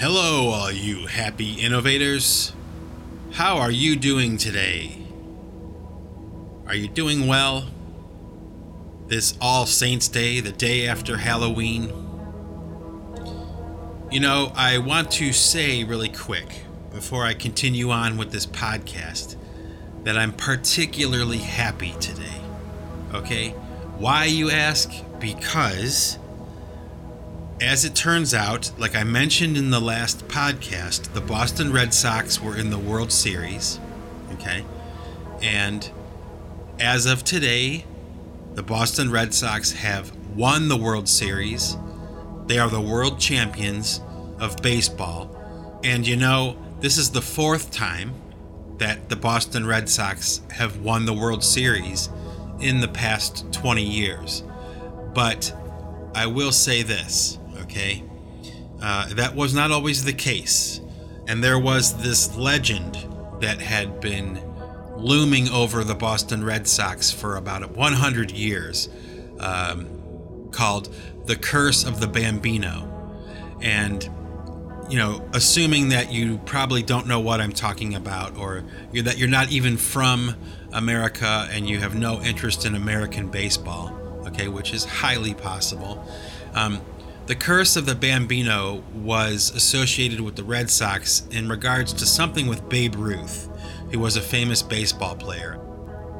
Hello, all you happy innovators. How are you doing today? Are you doing well? This All Saints Day, the day after Halloween. You know, I want to say really quick before I continue on with this podcast that I'm particularly happy today. Okay? Why, you ask? Because as it turns out, like I mentioned in the last podcast, the Boston Red Sox were in the World Series. Okay. And as of today, the Boston Red Sox have won the World Series. They are the world champions of baseball. And you know, this is the fourth time that the Boston Red Sox have won the World Series in the past 20 years. But I will say this okay? Uh, that was not always the case. And there was this legend that had been looming over the Boston Red Sox for about 100 years um, called The Curse of the Bambino. And, you know, assuming that you probably don't know what I'm talking about or you're, that you're not even from America and you have no interest in American baseball, okay, which is highly possible. Um, the curse of the Bambino was associated with the Red Sox in regards to something with Babe Ruth, who was a famous baseball player.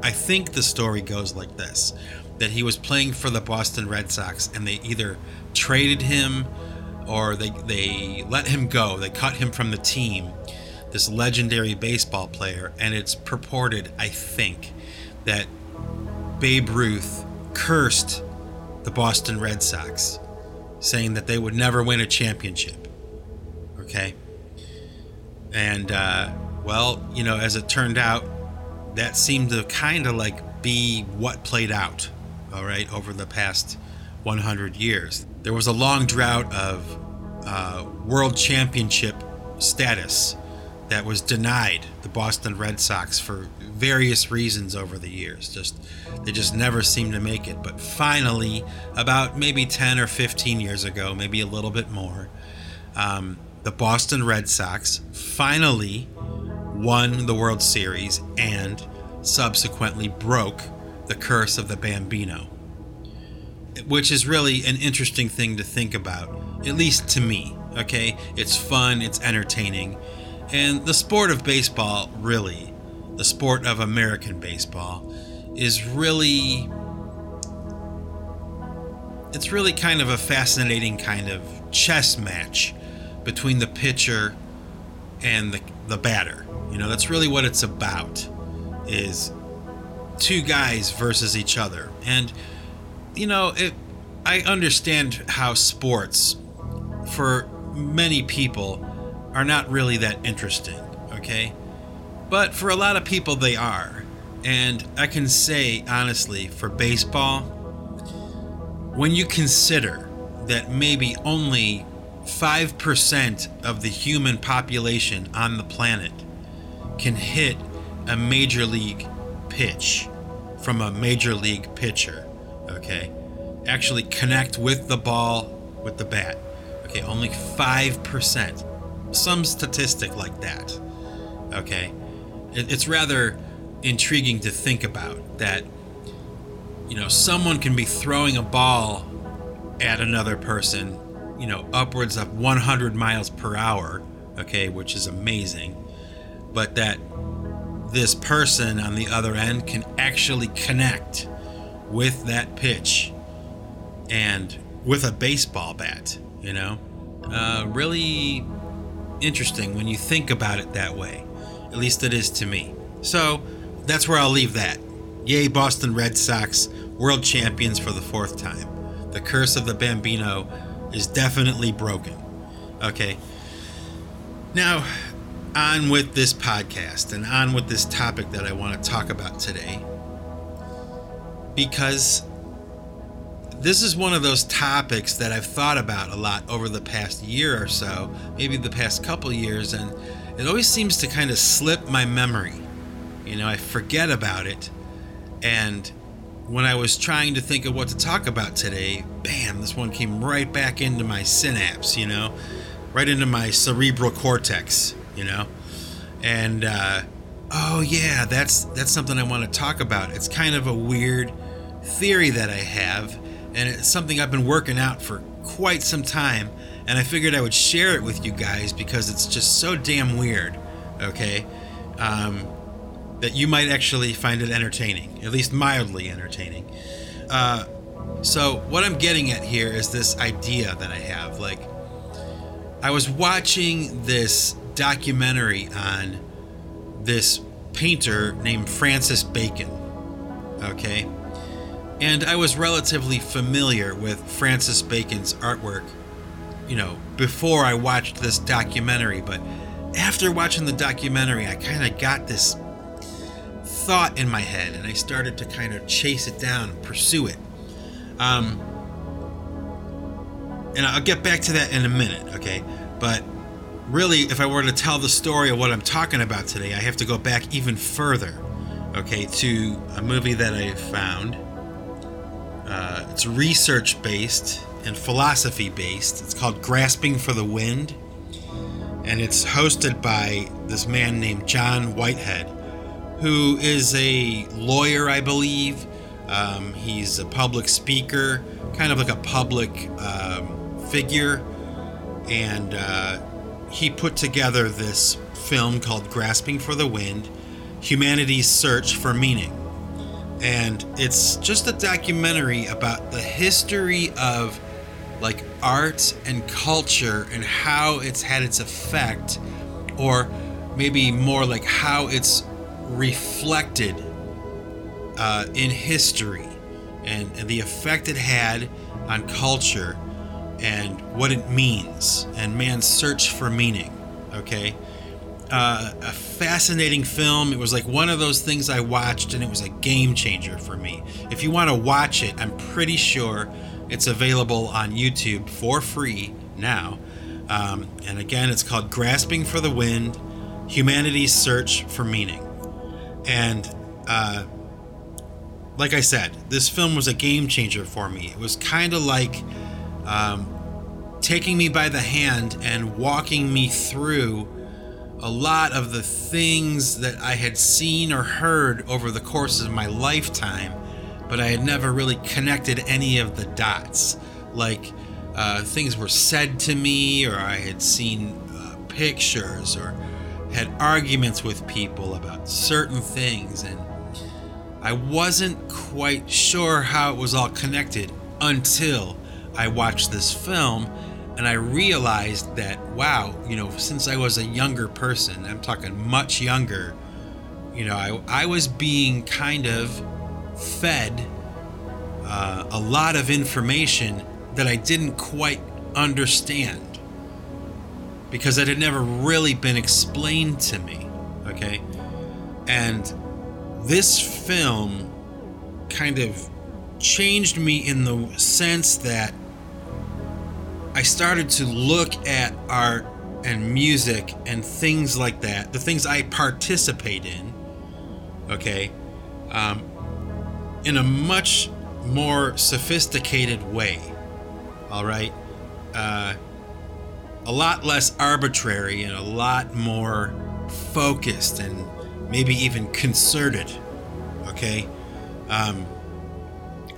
I think the story goes like this that he was playing for the Boston Red Sox and they either traded him or they, they let him go. They cut him from the team, this legendary baseball player. And it's purported, I think, that Babe Ruth cursed the Boston Red Sox saying that they would never win a championship. Okay? And, uh, well, you know, as it turned out, that seemed to kind of like be what played out, all right, over the past 100 years. There was a long drought of uh, world championship status that was denied the Boston Red Sox for various reasons over the years. Just they just never seemed to make it. But finally, about maybe 10 or 15 years ago, maybe a little bit more, um, the Boston Red Sox finally won the World Series and subsequently broke the curse of the Bambino. Which is really an interesting thing to think about, at least to me. Okay? It's fun, it's entertaining and the sport of baseball, really, the sport of American baseball, is really. It's really kind of a fascinating kind of chess match between the pitcher and the, the batter. You know, that's really what it's about is two guys versus each other. And you know, it I understand how sports for many people are not really that interesting, okay? But for a lot of people, they are. And I can say, honestly, for baseball, when you consider that maybe only 5% of the human population on the planet can hit a major league pitch from a major league pitcher, okay? Actually connect with the ball with the bat. Okay, only 5% some statistic like that. Okay? it's rather intriguing to think about that, you know, someone can be throwing a ball at another person, you know, upwards of 100 miles per hour, okay, which is amazing, but that this person on the other end can actually connect with that pitch and with a baseball bat, you know? Uh, really interesting when you think about it that way. At least it is to me. So that's where I'll leave that. Yay, Boston Red Sox, world champions for the fourth time. The curse of the Bambino is definitely broken. Okay. Now, on with this podcast and on with this topic that I want to talk about today. Because this is one of those topics that I've thought about a lot over the past year or so, maybe the past couple years, and it always seems to kind of slip my memory. You know, I forget about it. And when I was trying to think of what to talk about today, bam, this one came right back into my synapse, you know, right into my cerebral cortex, you know. And uh, oh yeah, that's that's something I want to talk about. It's kind of a weird theory that I have, and it's something I've been working out for quite some time. And I figured I would share it with you guys because it's just so damn weird. Okay. Um, that you might actually find it entertaining, at least mildly entertaining. Uh, so, what I'm getting at here is this idea that I have. Like, I was watching this documentary on this painter named Francis Bacon. Okay? And I was relatively familiar with Francis Bacon's artwork, you know, before I watched this documentary. But after watching the documentary, I kind of got this thought in my head and I started to kind of chase it down, and pursue it. Um, and I'll get back to that in a minute, okay? But really, if I were to tell the story of what I'm talking about today, I have to go back even further, okay, to a movie that I found. Uh, it's research based and philosophy based. It's called Grasping for the Wind, and it's hosted by this man named John Whitehead who is a lawyer, I believe. Um, he's a public speaker, kind of like a public um, figure, and uh, he put together this film called Grasping for the Wind Humanity's Search for Meaning. And it's just a documentary about the history of like art and culture and how it's had its effect, or maybe more like how it's reflected uh, in history and, and the effect it had on culture and what it means and man's search for meaning. Okay. Uh, a fascinating film. It was like one of those things I watched and it was a game changer for me. If you want to watch it, I'm pretty sure it's available on YouTube for free now. Um, and again, it's called Grasping for the Wind Humanity's Search for Meaning. And uh, like I said, this film was a game changer for me. It was kind of like um, taking me by the hand and walking me through a lot of the things that I had seen or heard over the course of my lifetime, but I had never really connected any of the dots. Like uh, things were said to me, or I had seen uh, pictures, or had arguments with people about certain things, and I wasn't quite sure how it was all connected until I watched this film and I realized that, wow, you know, since I was a younger person, I'm talking much younger, you know, I, I was being kind of fed uh, a lot of information that I didn't quite understand because it had never really been explained to me. Okay. And this film kind of changed me in the sense that I started to look at art and music and things like that, the things I participate in, okay, um, in a much more sophisticated way. All right. Uh, a lot less arbitrary and a lot more focused and maybe even concerted. Okay? Um,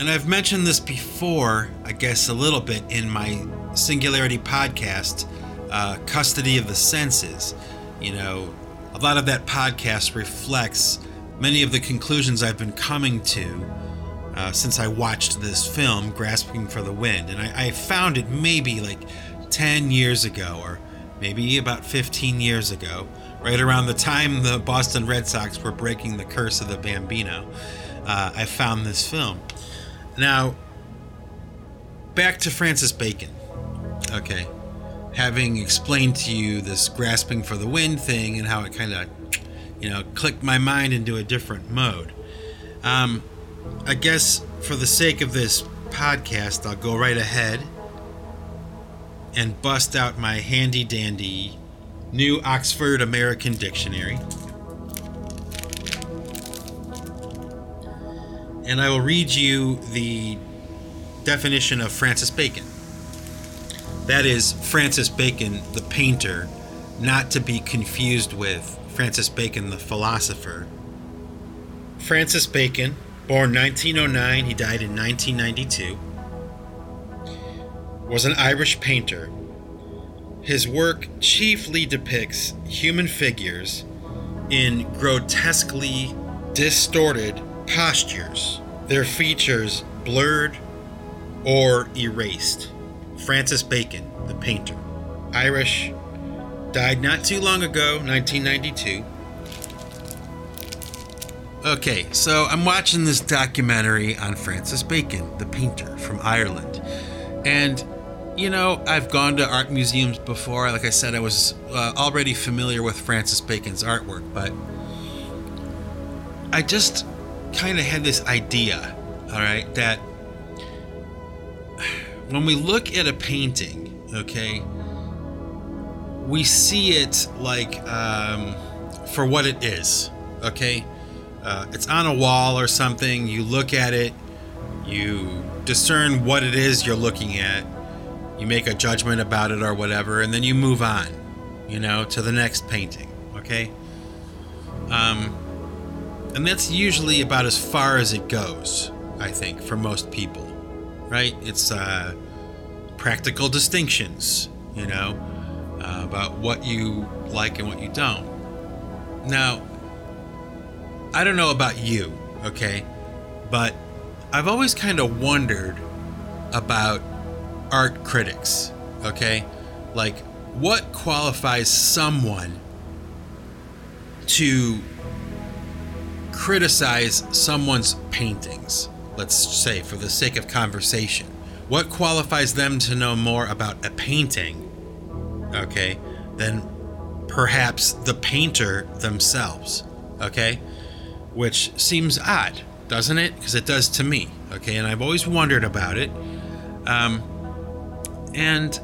and I've mentioned this before, I guess, a little bit in my Singularity podcast, uh, Custody of the Senses. You know, a lot of that podcast reflects many of the conclusions I've been coming to uh, since I watched this film, Grasping for the Wind. And I, I found it maybe like 10 years ago, or maybe about 15 years ago, right around the time the Boston Red Sox were breaking the curse of the Bambino, uh, I found this film. Now, back to Francis Bacon. Okay. Having explained to you this grasping for the wind thing and how it kind of, you know, clicked my mind into a different mode. Um, I guess for the sake of this podcast, I'll go right ahead and bust out my handy dandy new Oxford American Dictionary. And I will read you the definition of Francis Bacon. That is Francis Bacon, the painter, not to be confused with Francis Bacon, the philosopher. Francis Bacon, born 1909, he died in 1992, was an Irish painter. His work chiefly depicts human figures in grotesquely distorted postures, their features blurred or erased. Francis Bacon, the painter, Irish, died not too long ago, 1992. Okay, so I'm watching this documentary on Francis Bacon, the painter from Ireland. And, you know, I've gone to art museums before. Like I said, I was uh, already familiar with Francis Bacon's artwork, but I just kind of had this idea, all right, that when we look at a painting, okay, we see it like um, for what it is, okay? Uh, it's on a wall or something, you look at it, you discern what it is you're looking at, you make a judgment about it or whatever, and then you move on, you know, to the next painting, okay? Um, and that's usually about as far as it goes, I think, for most people, right? It's uh, practical distinctions, you know, uh, about what you like and what you don't. Now, I don't know about you, okay, but I've always kind of wondered about art critics, okay? Like, what qualifies someone to criticize someone's paintings, let's say for the sake of conversation? What qualifies them to know more about a painting, okay, than perhaps the painter themselves, okay? Which seems odd, doesn't it? Because it does to me, okay? And I've always wondered about it. Um, and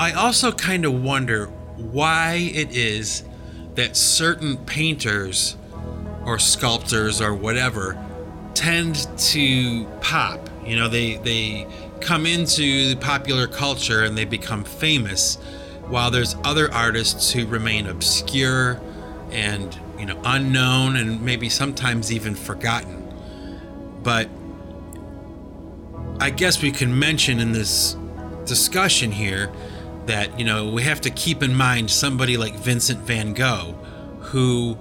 I also kind of wonder why it is that certain painters or sculptors or whatever tend to pop. You know, they they come into the popular culture and they become famous, while there's other artists who remain obscure and you know unknown and maybe sometimes even forgotten. But I guess we can mention in this discussion here that you know we have to keep in mind somebody like Vincent van Gogh who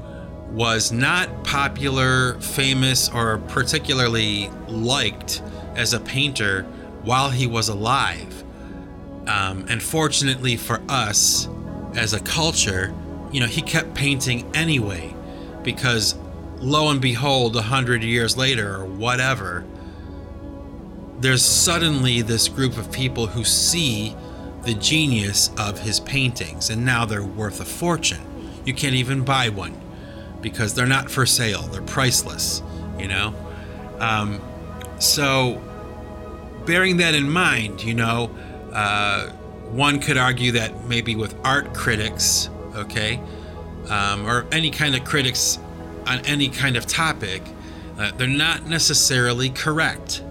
was not popular, famous, or particularly liked as a painter while he was alive. Um, and fortunately for us as a culture, you know, he kept painting anyway because lo and behold, a hundred years later or whatever, there's suddenly this group of people who see the genius of his paintings and now they're worth a fortune. You can't even buy one because they're not for sale. They're priceless, you know? Um, so, bearing that in mind, you know, uh, one could argue that maybe with art critics, okay, um, or any kind of critics on any kind of topic, uh, they're not necessarily correct.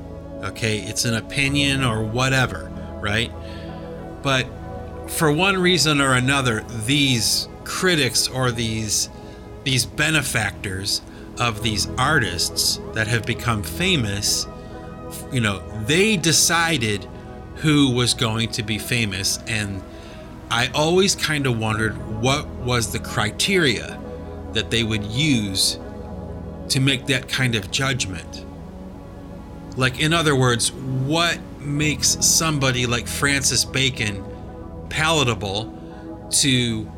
Okay, it's an opinion or whatever, right? But for one reason or another, these critics or these these benefactors of these artists that have become famous, you know, they decided who was going to be famous. And I always kind of wondered what was the criteria that they would use to make that kind of judgment. Like, in other words, what makes somebody like Francis Bacon palatable to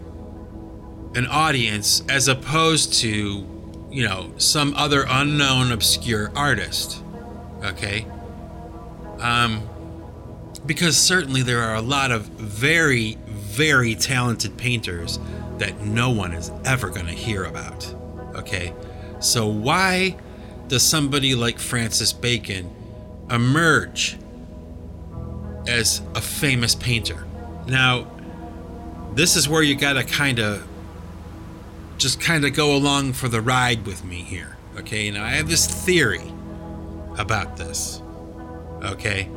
an audience as opposed to, you know, some other unknown obscure artist. Okay? Um, because certainly there are a lot of very, very talented painters that no one is ever going to hear about. Okay? So why does somebody like Francis Bacon emerge as a famous painter? Now, this is where you got to kind of just kind of go along for the ride with me here. Okay, now I have this theory about this. Okay,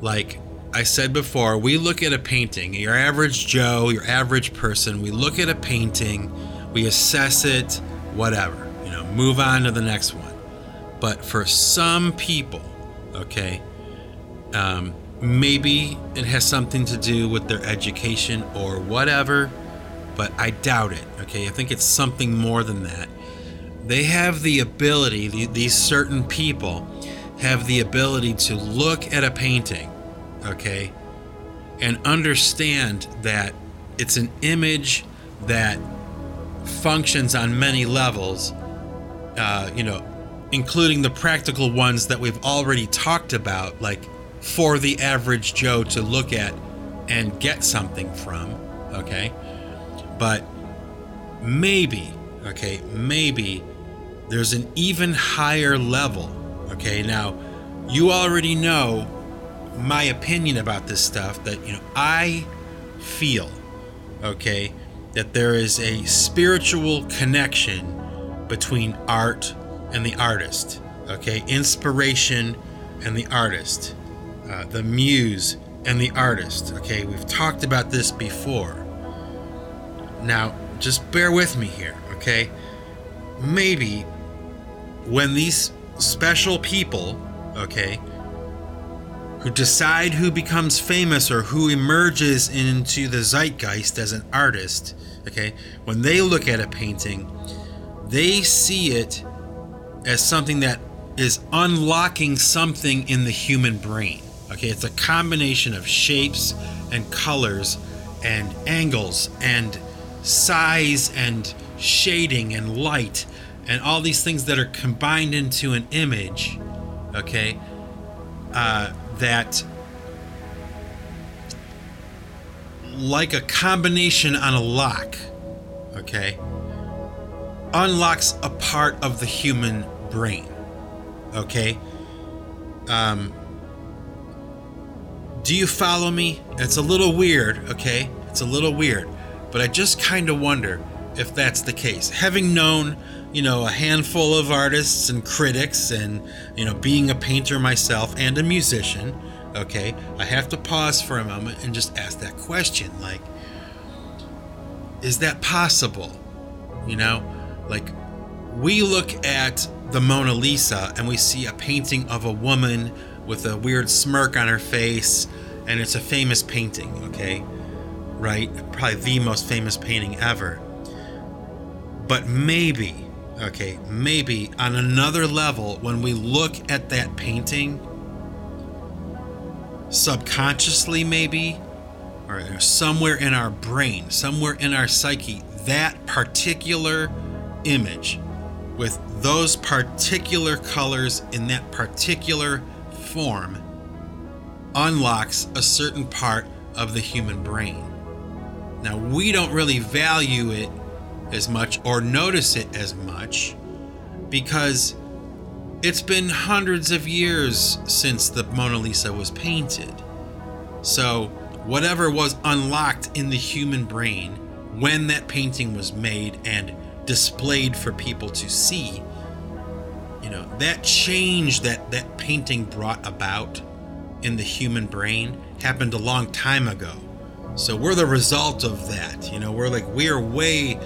like I said before, we look at a painting, your average Joe, your average person, we look at a painting, we assess it, whatever, you know, move on to the next one. But for some people, okay, um, maybe it has something to do with their education or whatever, but I doubt it, okay? I think it's something more than that. They have the ability, these certain people have the ability to look at a painting okay, and understand that it's an image that functions on many levels, uh, you know, including the practical ones that we've already talked about, like for the average Joe to look at and get something from, okay? But maybe, okay, maybe there's an even higher level, okay? Now, you already know my opinion about this stuff that you know I feel okay that there is a spiritual connection between art and the artist okay? Inspiration and the artist uh, the muse and the artist okay? We've talked about this before now just bear with me here okay maybe when these special people okay who decide who becomes famous or who emerges into the zeitgeist as an artist, okay, when they look at a painting, they see it as something that is unlocking something in the human brain. Okay, it's a combination of shapes and colors and angles and size and shading and light and all these things that are combined into an image. Okay, uh, that like a combination on a lock, okay, unlocks a part of the human brain. Okay? Um do you follow me? It's a little weird, okay? It's a little weird, but I just kind of wonder if that's the case. Having known you know, a handful of artists and critics, and, you know, being a painter myself and a musician, okay, I have to pause for a moment and just ask that question. Like, is that possible? You know, like, we look at the Mona Lisa and we see a painting of a woman with a weird smirk on her face, and it's a famous painting, okay? Right? Probably the most famous painting ever. But maybe okay, maybe on another level, when we look at that painting, subconsciously, maybe, or somewhere in our brain, somewhere in our psyche, that particular image with those particular colors in that particular form unlocks a certain part of the human brain. Now, we don't really value it as much or notice it as much because it's been hundreds of years since the Mona Lisa was painted. So, whatever was unlocked in the human brain when that painting was made and displayed for people to see, you know, that change that that painting brought about in the human brain happened a long time ago. So we're the result of that. You know, we're like we're way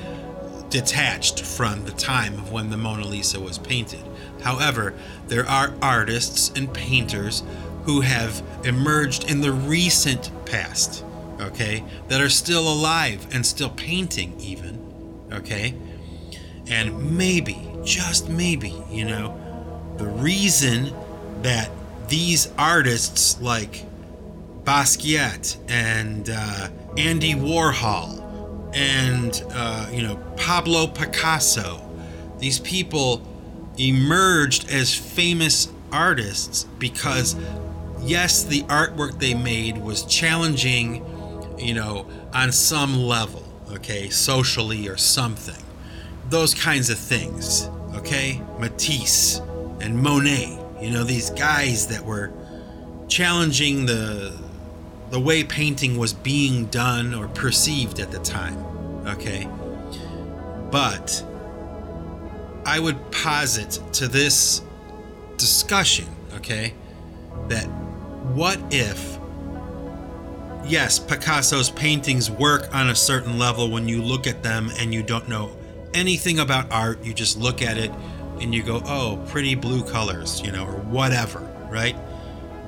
detached from the time of when the Mona Lisa was painted. However, there are artists and painters who have emerged in the recent past, okay, that are still alive and still painting, even, okay? And maybe, just maybe, you know, the reason that these artists like Basquiat and uh, Andy Warhol and uh, you know Pablo Picasso. These people emerged as famous artists because yes, the artwork they made was challenging, you know, on some level, okay, socially or something. Those kinds of things, okay? Matisse and Monet, you know, these guys that were challenging the the way painting was being done or perceived at the time. Okay? But I would posit to this discussion, okay, that what if yes, Picasso's paintings work on a certain level when you look at them and you don't know anything about art. You just look at it and you go, oh, pretty blue colors, you know, or whatever, right?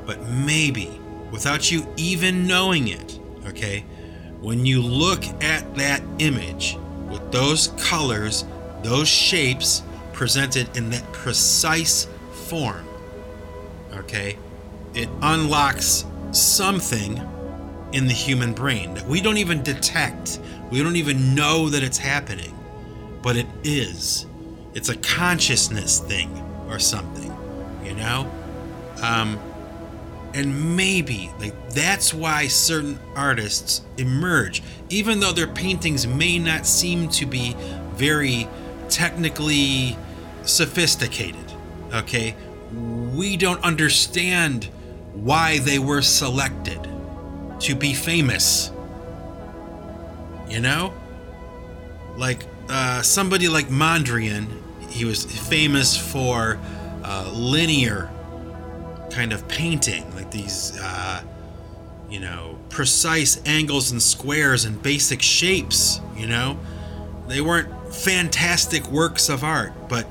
But maybe without you even knowing it, okay, when you look at that image with those colors, those shapes presented in that precise form, okay, it unlocks something in the human brain that we don't even detect. We don't even know that it's happening, but it is. It's a consciousness thing or something, you know? Um, and maybe like that's why certain artists emerge even though their paintings may not seem to be very technically sophisticated okay we don't understand why they were selected to be famous. You know? Like uh, somebody like Mondrian, he was famous for uh, linear kind of painting, like these, uh, you know, precise angles and squares and basic shapes, you know? They weren't fantastic works of art, but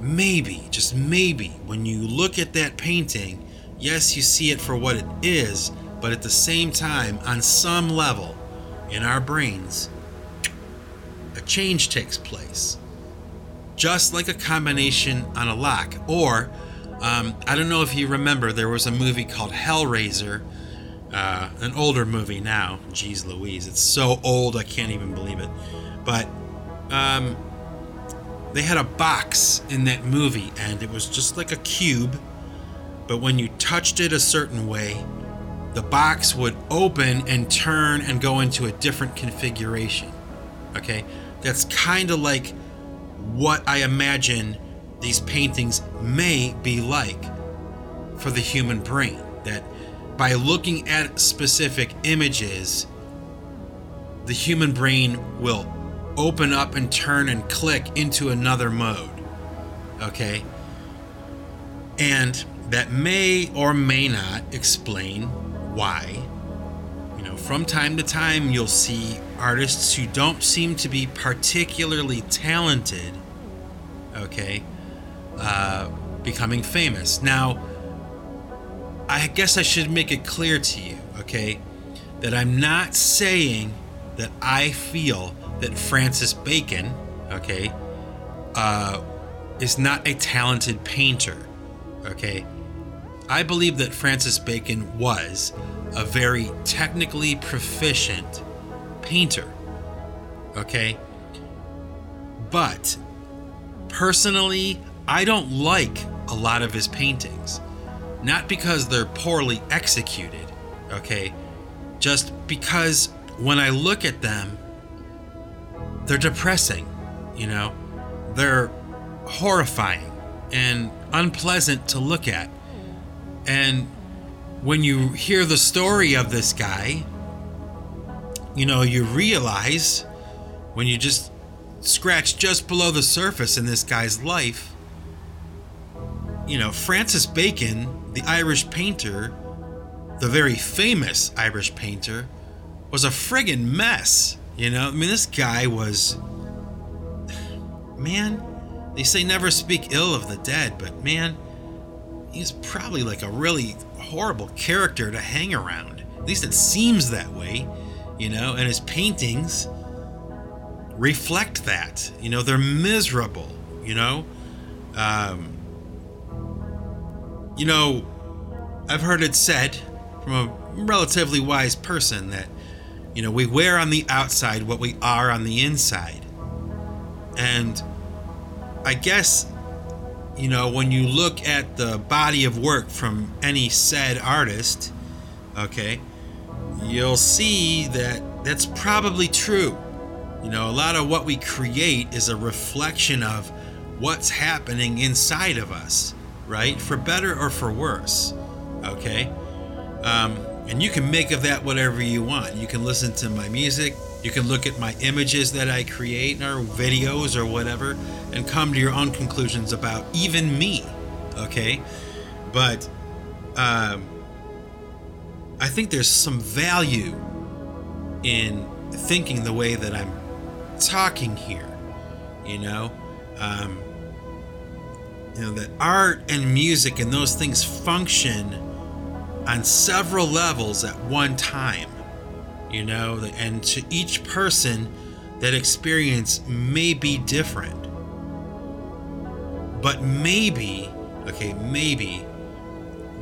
maybe, just maybe, when you look at that painting, yes, you see it for what it is, but at the same time, on some level in our brains, a change takes place. Just like a combination on a lock. Or, um, I don't know if you remember, there was a movie called Hellraiser, uh, an older movie now. Jeez Louise, it's so old I can't even believe it. But um, they had a box in that movie, and it was just like a cube. But when you touched it a certain way, the box would open and turn and go into a different configuration. Okay? That's kind of like what I imagine these paintings may be like for the human brain. That by looking at specific images, the human brain will open up and turn and click into another mode. Okay? And that may or may not explain why. You know, from time to time, you'll see artists who don't seem to be particularly talented, okay, uh, becoming famous. Now, I guess I should make it clear to you, okay, that I'm not saying that I feel that Francis Bacon, okay, uh, is not a talented painter, okay. I believe that Francis Bacon was a very technically proficient painter. Okay? But personally, I don't like a lot of his paintings. Not because they're poorly executed, okay? Just because when I look at them, they're depressing, you know? They're horrifying and unpleasant to look at. And when you hear the story of this guy, you know, you realize when you just scratch just below the surface in this guy's life, you know, Francis Bacon, the Irish painter, the very famous Irish painter, was a friggin' mess. You know, I mean, this guy was. Man, they say never speak ill of the dead, but man, he's probably like a really horrible character to hang around. At least it seems that way, you know, and his paintings reflect that. You know, they're miserable, you know. Um, you know, I've heard it said from a relatively wise person that, you know, we wear on the outside what we are on the inside. And I guess you know, when you look at the body of work from any said artist, okay, you'll see that that's probably true. You know, a lot of what we create is a reflection of what's happening inside of us, right? For better or for worse, okay? Um, and you can make of that whatever you want. You can listen to my music, you can look at my images that I create or videos or whatever and come to your own conclusions about even me. Okay? But um, I think there's some value in thinking the way that I'm talking here. You know, um, you know that art and music and those things function on several levels at one time. You know, and to each person, that experience may be different. But maybe, okay, maybe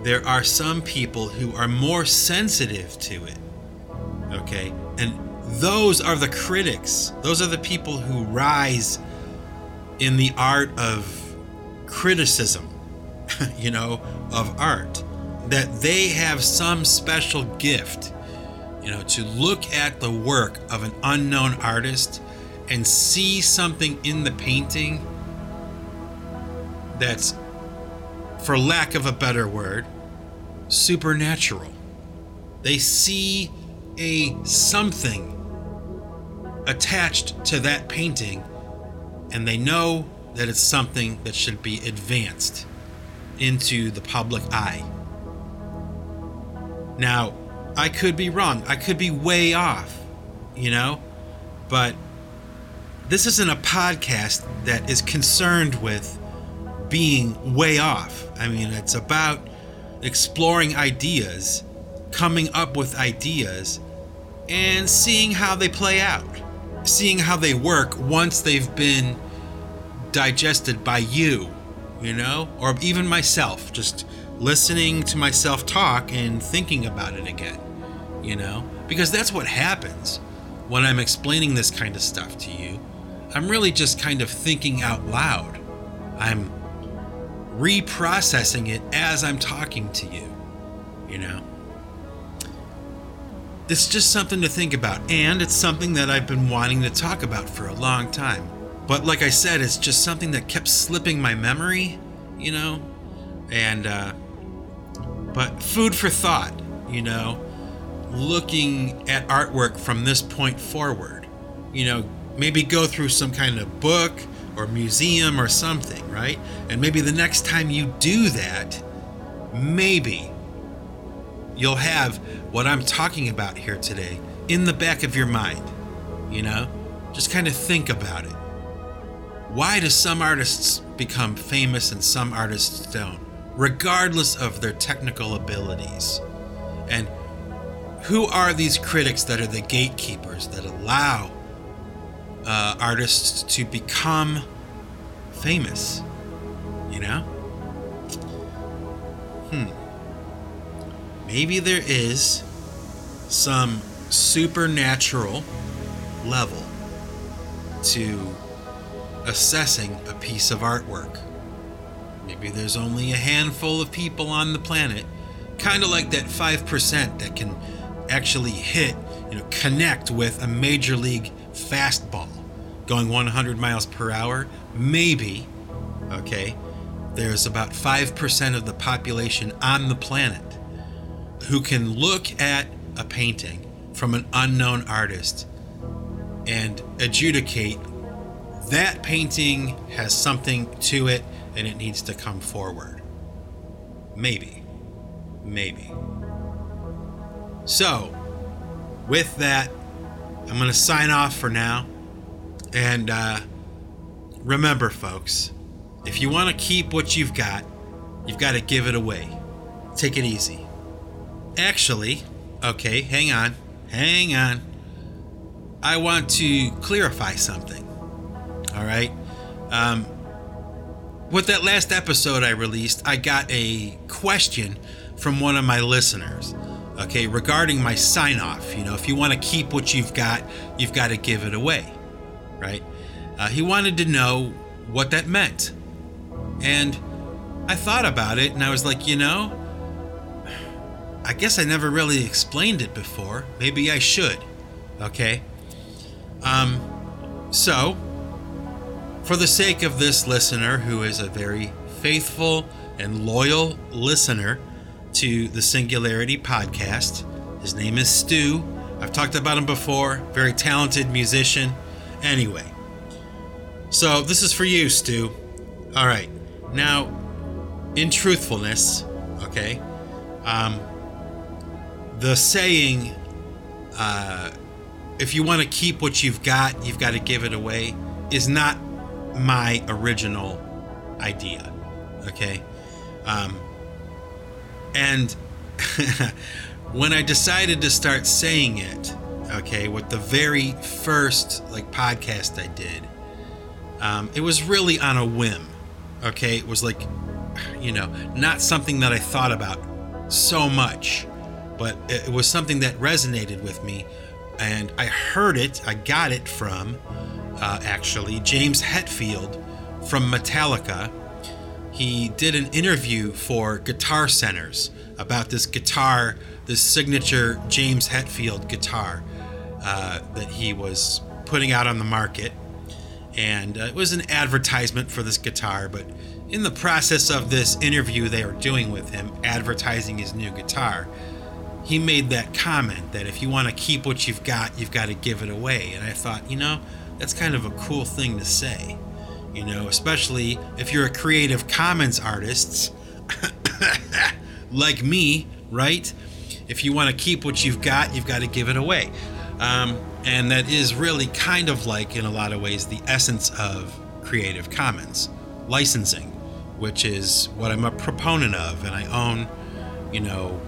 there are some people who are more sensitive to it. Okay? And those are the critics. Those are the people who rise in the art of criticism, you know, of art. That they have some special gift, you know, to look at the work of an unknown artist and see something in the painting that's, for lack of a better word, supernatural. They see a something attached to that painting and they know that it's something that should be advanced into the public eye. Now, I could be wrong. I could be way off, you know? But this isn't a podcast that is concerned with being way off. I mean, it's about exploring ideas, coming up with ideas, and seeing how they play out, seeing how they work once they've been digested by you, you know, or even myself, just listening to myself talk and thinking about it again, you know, because that's what happens when I'm explaining this kind of stuff to you. I'm really just kind of thinking out loud. I'm reprocessing it as I'm talking to you. You know? It's just something to think about, and it's something that I've been wanting to talk about for a long time. But like I said, it's just something that kept slipping my memory, you know? And, uh, but food for thought, you know? Looking at artwork from this point forward, you know, maybe go through some kind of book or museum or something, right? And maybe the next time you do that, maybe you'll have what I'm talking about here today in the back of your mind. You know, just kind of think about it. Why do some artists become famous and some artists don't, regardless of their technical abilities? And who are these critics that are the gatekeepers that allow uh, artists to become famous. You know? Hmm. Maybe there is some supernatural level to assessing a piece of artwork. Maybe there's only a handful of people on the planet, kind of like that 5% that can actually hit, you know, connect with a major league fastball going 100 miles per hour, maybe, okay, there's about 5% of the population on the planet who can look at a painting from an unknown artist and adjudicate that painting has something to it and it needs to come forward. Maybe. Maybe. So, with that, I'm going to sign off for now. And uh, remember, folks, if you want to keep what you've got, you've got to give it away. Take it easy. Actually, okay, hang on. Hang on. I want to clarify something. All right. Um, with that last episode I released, I got a question from one of my listeners. Okay, regarding my sign off. You know, if you want to keep what you've got, you've got to give it away right? Uh, he wanted to know what that meant. And I thought about it and I was like, you know, I guess I never really explained it before. Maybe I should. Okay? Um, so, for the sake of this listener, who is a very faithful and loyal listener to the Singularity podcast, his name is Stu. I've talked about him before, very talented musician. Anyway, so this is for you, Stu. All right. Now, in truthfulness, okay, um, the saying, uh, if you want to keep what you've got, you've got to give it away, is not my original idea. Okay. Um, and when I decided to start saying it, okay, with the very first like podcast I did, um, it was really on a whim. Okay, it was like, you know, not something that I thought about so much, but it was something that resonated with me, and I heard it. I got it from uh, actually James Hetfield from Metallica. He did an interview for Guitar Centers about this guitar, this signature James Hetfield guitar uh, that he was putting out on the market. And uh, it was an advertisement for this guitar, but in the process of this interview they were doing with him, advertising his new guitar, he made that comment that if you want to keep what you've got, you've got to give it away. And I thought, you know, that's kind of a cool thing to say. You know, especially if you're a Creative Commons artist like me, right? If you want to keep what you've got, you've got to give it away. Um, and that is really kind of like, in a lot of ways, the essence of Creative Commons licensing, which is what I'm a proponent of. And I own, you know,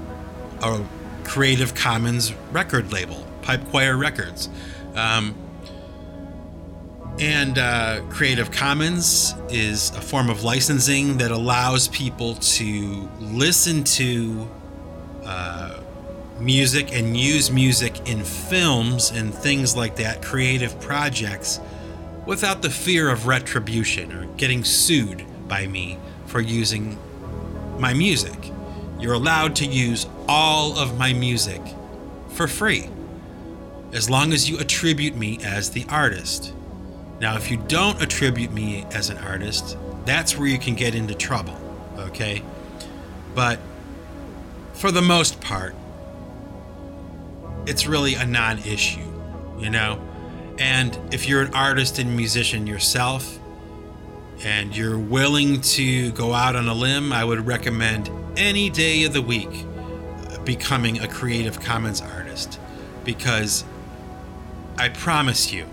a Creative Commons record label, Pipe Choir Records. Um, and uh, Creative Commons is a form of licensing that allows people to listen to uh, music and use music in films and things like that, creative projects, without the fear of retribution or getting sued by me for using my music. You're allowed to use all of my music for free, as long as you attribute me as the artist. Now, if you don't attribute me as an artist, that's where you can get into trouble, okay? But for the most part, it's really a non issue, you know? And if you're an artist and musician yourself and you're willing to go out on a limb, I would recommend any day of the week becoming a Creative Commons artist because I promise you,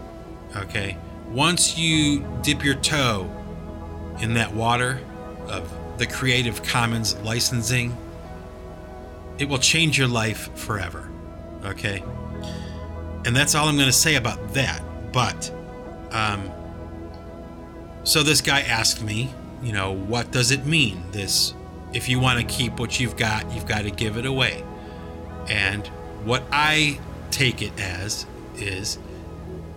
okay? Once you dip your toe in that water of the Creative Commons licensing, it will change your life forever. Okay? And that's all I'm going to say about that. But, um, so this guy asked me, you know, what does it mean? This, if you want to keep what you've got, you've got to give it away. And what I take it as is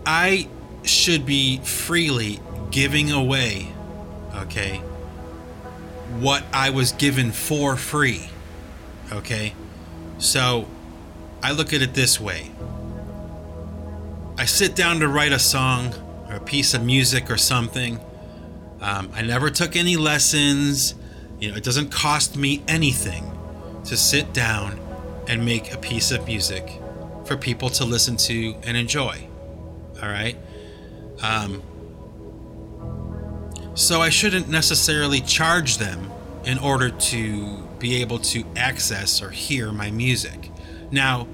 I should be freely giving away, okay, what I was given for free. Okay? So I look at it this way I sit down to write a song or a piece of music or something. Um, I never took any lessons. You know, it doesn't cost me anything to sit down and make a piece of music for people to listen to and enjoy. All right? Um, so I shouldn't necessarily charge them in order to be able to access or hear my music. Now,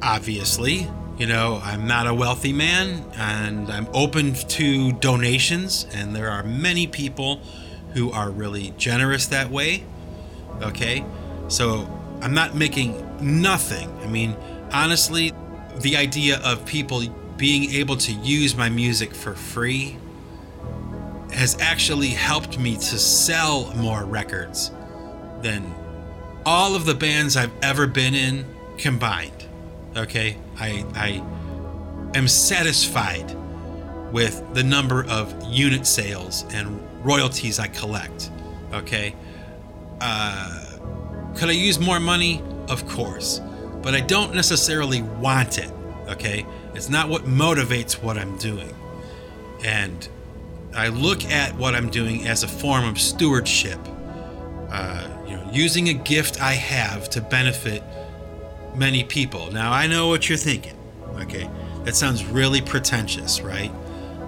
obviously, you know, I'm not a wealthy man and I'm open to donations, and there are many people who are really generous that way. Okay? So I'm not making nothing. I mean, honestly, the idea of people being able to use my music for free has actually helped me to sell more records than all of the bands I've ever been in combined. Okay? I I am satisfied with the number of unit sales and royalties I collect. Okay? Uh, could I use more money? Of course. But I don't necessarily want it. Okay? It's not what motivates what I'm doing. And I look at what I'm doing as a form of stewardship. Uh, you know, using a gift I have to benefit many people. Now I know what you're thinking. Okay, that sounds really pretentious, right?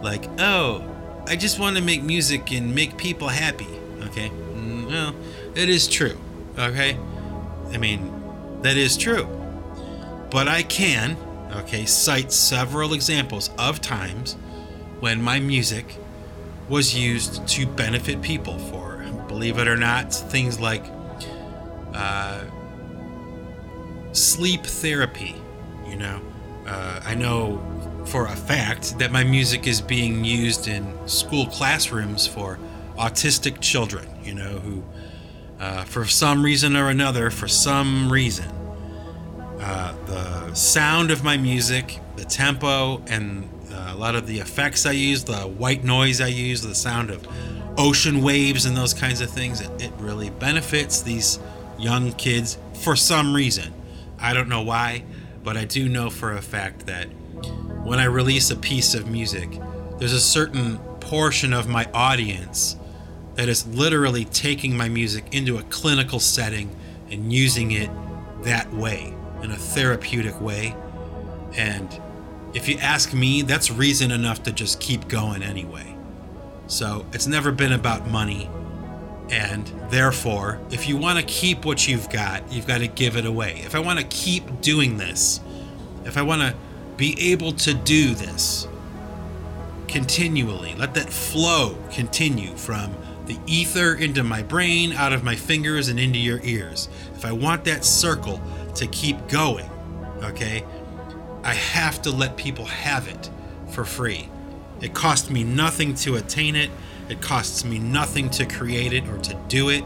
Like, oh, I just want to make music and make people happy. Okay, mm, well, it is true. Okay, I mean, that is true. But I can, okay, cite several examples of times when my music was used to benefit people for, believe it or not, things like uh, sleep therapy. You know, uh, I know for a fact that my music is being used in school classrooms for autistic children, you know, who, uh, for some reason or another, for some reason, sound of my music, the tempo, and uh, a lot of the effects I use, the white noise I use, the sound of ocean waves and those kinds of things, it, it really benefits these young kids for some reason. I don't know why, but I do know for a fact that when I release a piece of music, there's a certain portion of my audience that is literally taking my music into a clinical setting and using it that way, in a therapeutic way. And if you ask me, that's reason enough to just keep going anyway. So it's never been about money. And therefore, if you want to keep what you've got, you've got to give it away. If I want to keep doing this, if I want to be able to do this continually, let that flow continue from the ether into my brain, out of my fingers, and into your ears. If I want that circle to keep going, okay, I have to let people have it for free. It costs me nothing to attain it, it costs me nothing to create it or to do it.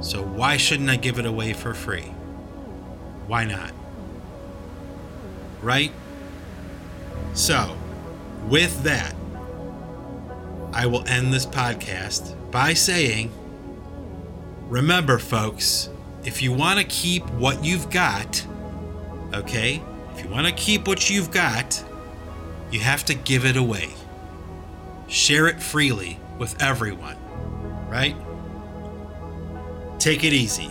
So why shouldn't I give it away for free? Why not? Right? So, with that, I will end this podcast by saying remember, folks, if you want to keep what you've got, okay, if you want to keep what you've got, you have to give it away. Share it freely with everyone, right? Take it easy.